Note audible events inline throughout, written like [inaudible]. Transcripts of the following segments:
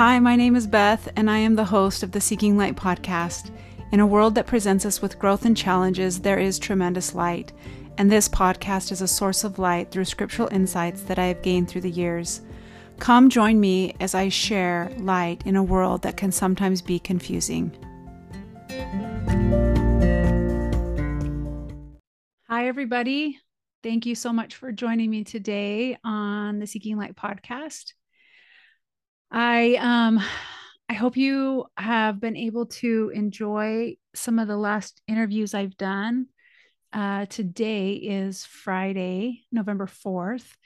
Hi, my name is Beth, and I am the host of the Seeking Light podcast. In a world that presents us with growth and challenges, there is tremendous light, and this podcast is a source of light through scriptural insights that I have gained through the years. Come join me as I share light in a world that can sometimes be confusing. Hi, everybody. Thank you so much for joining me today on the Seeking Light podcast. I um I hope you have been able to enjoy some of the last interviews I've done. Uh, today is Friday, November 4th,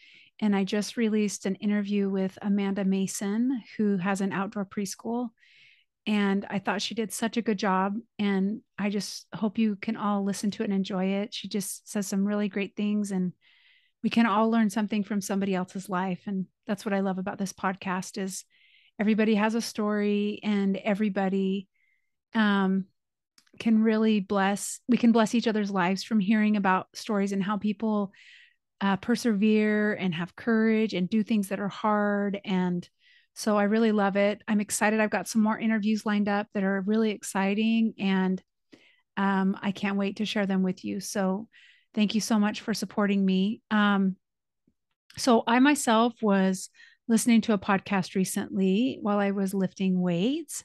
and I just released an interview with Amanda Mason, who has an outdoor preschool. And I thought she did such a good job. And I just hope you can all listen to it and enjoy it. She just says some really great things, and we can all learn something from somebody else's life. And that's what I love about this podcast is everybody has a story and everybody um, can really bless we can bless each other's lives from hearing about stories and how people uh, persevere and have courage and do things that are hard and so i really love it i'm excited i've got some more interviews lined up that are really exciting and um, i can't wait to share them with you so thank you so much for supporting me um, so i myself was listening to a podcast recently while I was lifting weights,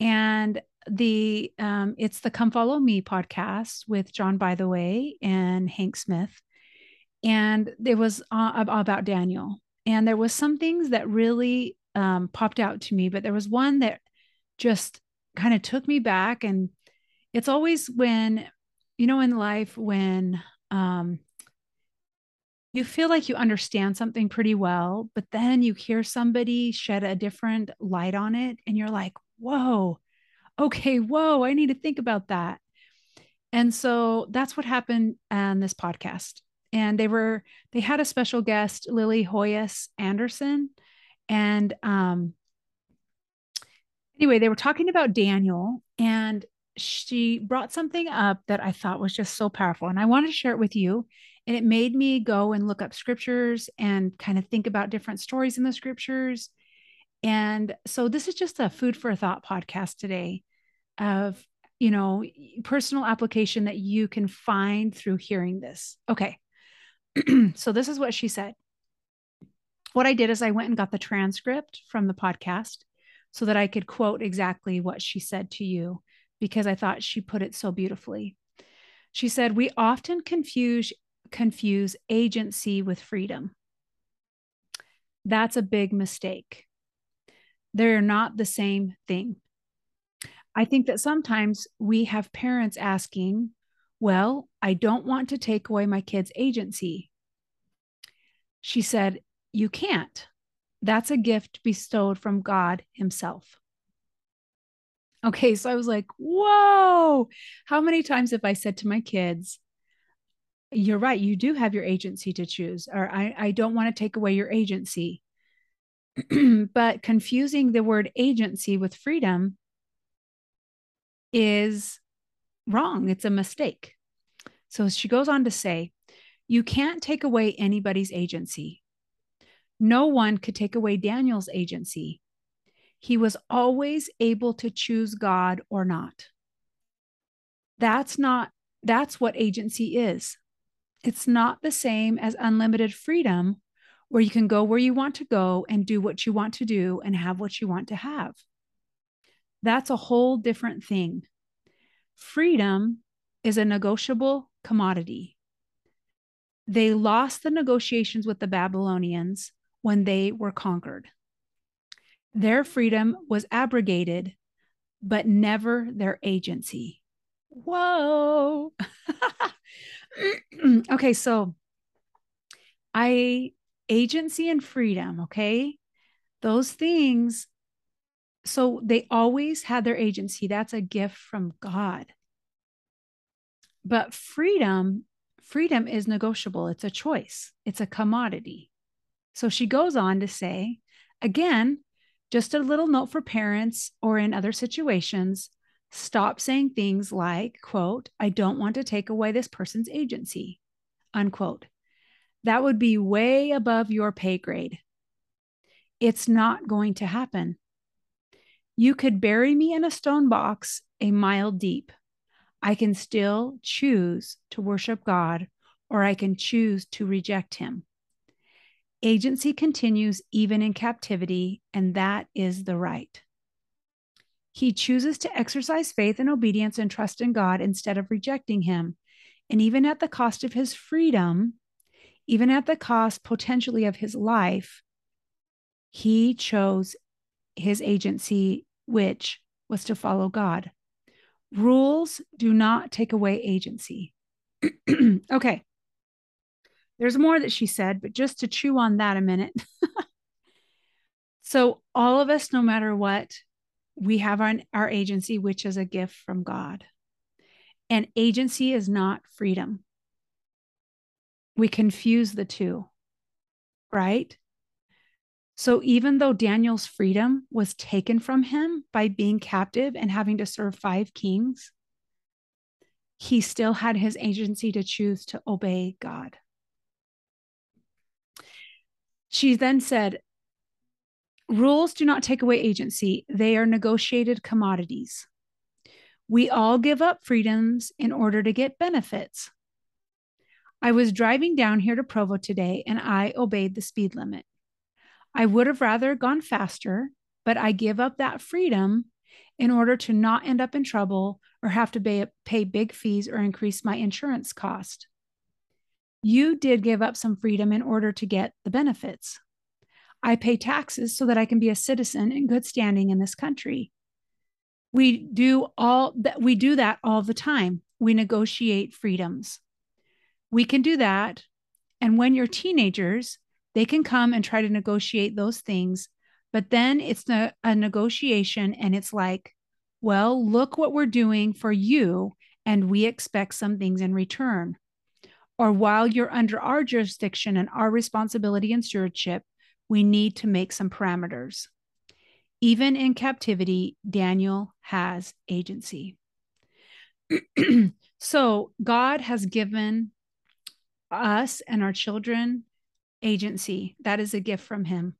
and the um, it's the Come Follow Me podcast with John Bytheway and Hank Smith, and it was uh, about Daniel. And there was some things that really um, popped out to me, but there was one that just kind of took me back. And it's always when, you know, in life when um, you feel like you understand something pretty well, but then you hear somebody shed a different light on it, and you're like, whoa, okay, whoa, I need to think about that. And so that's what happened on this podcast. And they were, they had a special guest, Lili Hoyos Anderson. And um, anyway, they were talking about Daniel, and she brought something up that I thought was just so powerful. And I wanted to share it with you and it made me go and look up scriptures and kind of think about different stories in the scriptures. And so this is just a food for thought podcast today of, you know, personal application that you can find through hearing this. Okay. [clears throat] so this is what she said. What I did is I went and got the transcript from the podcast so that I could quote exactly what she said to you because I thought she put it so beautifully. She said, We often confuse confuse agency with freedom. That's a big mistake. They're not the same thing. I think that sometimes we have parents asking, Well, I don't want to take away my kid's agency. She said, You can't. That's a gift bestowed from God Himself. Okay, so I was like, Whoa, how many times have I said to my kids, you're right you do have your agency to choose or i, I don't want to take away your agency. [clears throat] But confusing the word agency with freedom is wrong it's a mistake. So she goes on to say you can't take away anybody's agency. No one could take away daniel's agency he was always able to choose god or not that's not that's what agency is it's not the same as unlimited freedom, where you can go where you want to go and do what you want to do and have what you want to have. That's a whole different thing. Freedom is a negotiable commodity. They lost the negotiations with the Babylonians when they were conquered. Their freedom was abrogated, but never their agency. Whoa. [laughs] okay, so I agency and freedom, okay? Those things so they always had their agency. That's a gift from God. But freedom, freedom is negotiable. It's a choice. It's a commodity. So she goes on to say, again, just a little note for parents or in other situations, Stop saying things like, quote, I don't want to take away this person's agency, unquote. That would be way above your pay grade. It's not going to happen. You could bury me in a stone box a mile deep. I can still choose to worship God, or I can choose to reject him. Agency continues even in captivity, and that is the right. He chooses to exercise faith and obedience and trust in God instead of rejecting him. And even at the cost of his freedom, even at the cost potentially of his life, he chose his agency, which was to follow God. Rules do not take away agency. [clears throat] okay. There's more that she said, but just to chew on that a minute. [laughs] so, all of us, no matter what, we have our, our agency, which is a gift from God. And agency is not freedom. We confuse the two, right? So even though Daniel's freedom was taken from him by being captive and having to serve five kings, he still had his agency to choose to obey God. She then said, Rules do not take away agency, they are negotiated commodities. We all give up freedoms in order to get benefits. I was driving down here to Provo today and I obeyed the speed limit. I would have rather gone faster, but I give up that freedom in order to not end up in trouble or have to pay, pay big fees or increase my insurance cost. You did give up some freedom in order to get the benefits. I pay taxes so that I can be a citizen in good standing in this country. We do all that we do that all the time. We negotiate freedoms. We can do that. And when you're teenagers, they can come and try to negotiate those things. But then it's a, a negotiation and it's like, well, look what we're doing for you. And we expect some things in return. Or while you're under our jurisdiction and our responsibility and stewardship, we need to make some parameters. Even in captivity, Daniel has agency. [clears throat] so God has given us and our children agency. That is a gift from him.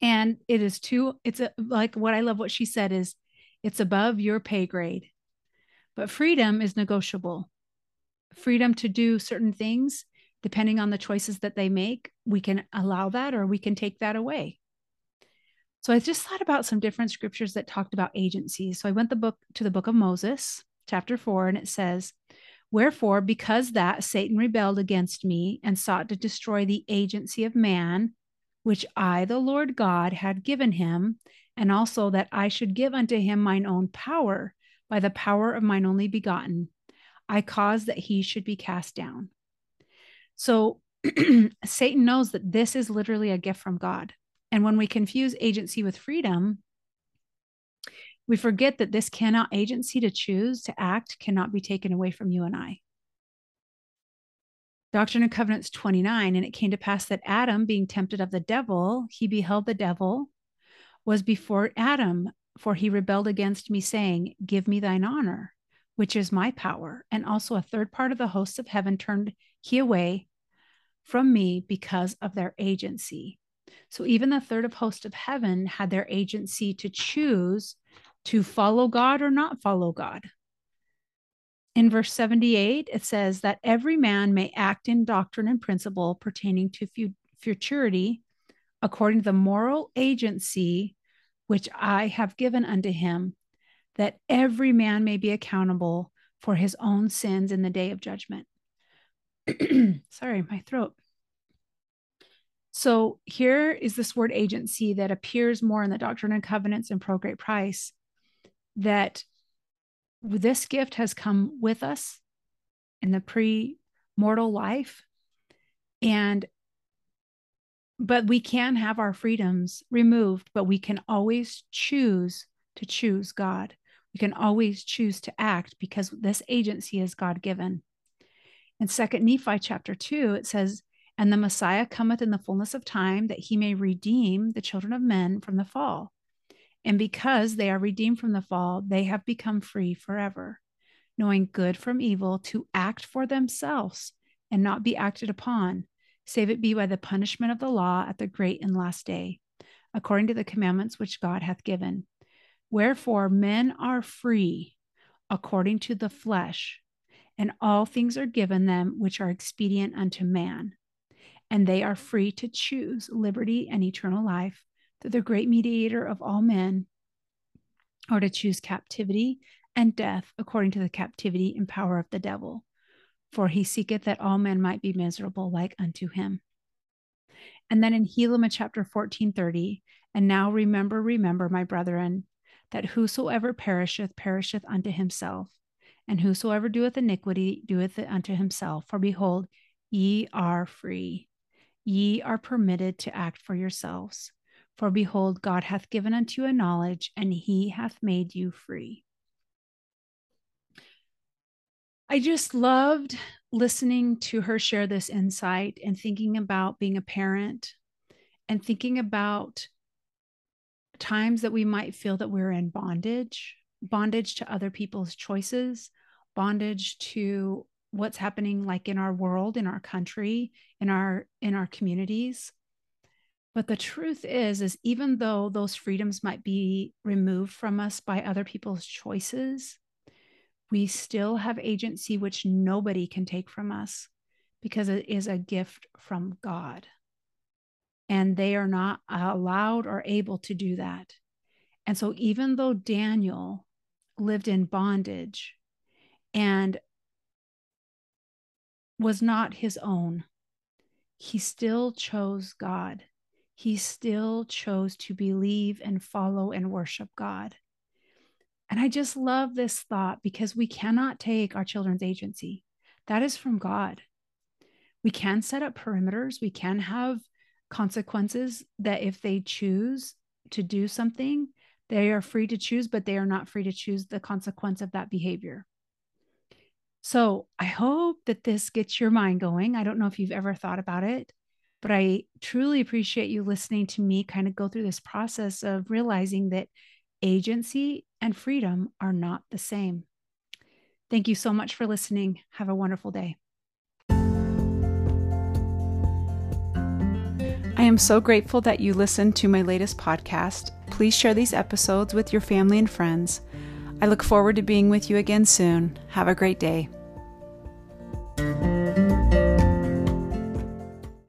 And it is too, it's a, like what I love what she said is it's above your pay grade. But freedom is negotiable. Freedom to do certain things, depending on the choices that they make, we can allow that or we can take that away. So I just thought about some different scriptures that talked about agency. So I went the book to the book of Moses, chapter 4, and it says, Wherefore, because that Satan rebelled against me and sought to destroy the agency of man, which I, the Lord God, had given him, and also that I should give unto him mine own power by the power of mine only begotten, I caused that he should be cast down. So [clears throat] Satan knows that this is literally a gift from God. And when we confuse agency with freedom, we forget that this cannot agency to choose to act cannot be taken away from you and I. Doctrine and Covenants 29, and it came to pass that Adam, being tempted of the devil, he beheld the devil was before Adam, for he rebelled against me, saying, Give me thine honor, which is my power. And also a third part of the hosts of heaven turned he away from me because of their agency. So even the third of host of heaven had their agency to choose to follow God or not follow God. In verse 78, it says that every man may act in doctrine and principle pertaining to futurity according to the moral agency which I have given unto him, that every man may be accountable for his own sins in the day of judgment. [clears throat] Sorry, my throat. So here is this word agency that appears more in the Doctrine and Covenants and Pearl of Great Price that this gift has come with us in the pre mortal life. And, but we can have our freedoms removed, but we can always choose to choose God. We can always choose to act because this agency is God given. In Second Nephi chapter 2, it says, And the Messiah cometh in the fullness of time that he may redeem the children of men from the fall. And because they are redeemed from the fall, they have become free forever, knowing good from evil to act for themselves and not be acted upon, save it be by the punishment of the law at the great and last day, according to the commandments which God hath given, Wherefore, men are free according to the flesh, and all things are given them which are expedient unto man. And they are free to choose liberty and eternal life through the great mediator of all men, or to choose captivity and death according to the captivity and power of the devil. For he seeketh that all men might be miserable like unto him. And then in Helaman chapter 14, 30, and now remember, remember, my brethren, that whosoever perisheth, perisheth unto himself, and whosoever doeth iniquity, doeth it unto himself. For behold, ye are free. Ye are permitted to act for yourselves. For behold, God hath given unto you a knowledge, and he hath made you free. I just loved listening to her share this insight and thinking about being a parent and thinking about times that we might feel that we're in bondage, bondage to other people's choices, bondage to what's happening like in our world, in our country, in our in our communities. But the truth is is even though those freedoms might be removed from us by other people's choices, we still have agency which nobody can take from us because it is a gift from God and they are not allowed or able to do that. And so, even though Daniel lived in bondage and was not his own, he still chose God. He still chose to believe and follow and worship God. And I just love this thought because we cannot take our children's agency. That is from God. We can set up perimeters, we can have consequences that if they choose to do something, they are free to choose, but they are not free to choose the consequence of that behavior. So I hope that this gets your mind going. I don't know if you've ever thought about it, but I truly appreciate you listening to me kind of go through this process of realizing that agency and freedom are not the same. Thank you so much for listening. Have a wonderful day. I am so grateful that you listened to my latest podcast. Please share these episodes with your family and friends. I look forward to being with you again soon. Have a great day.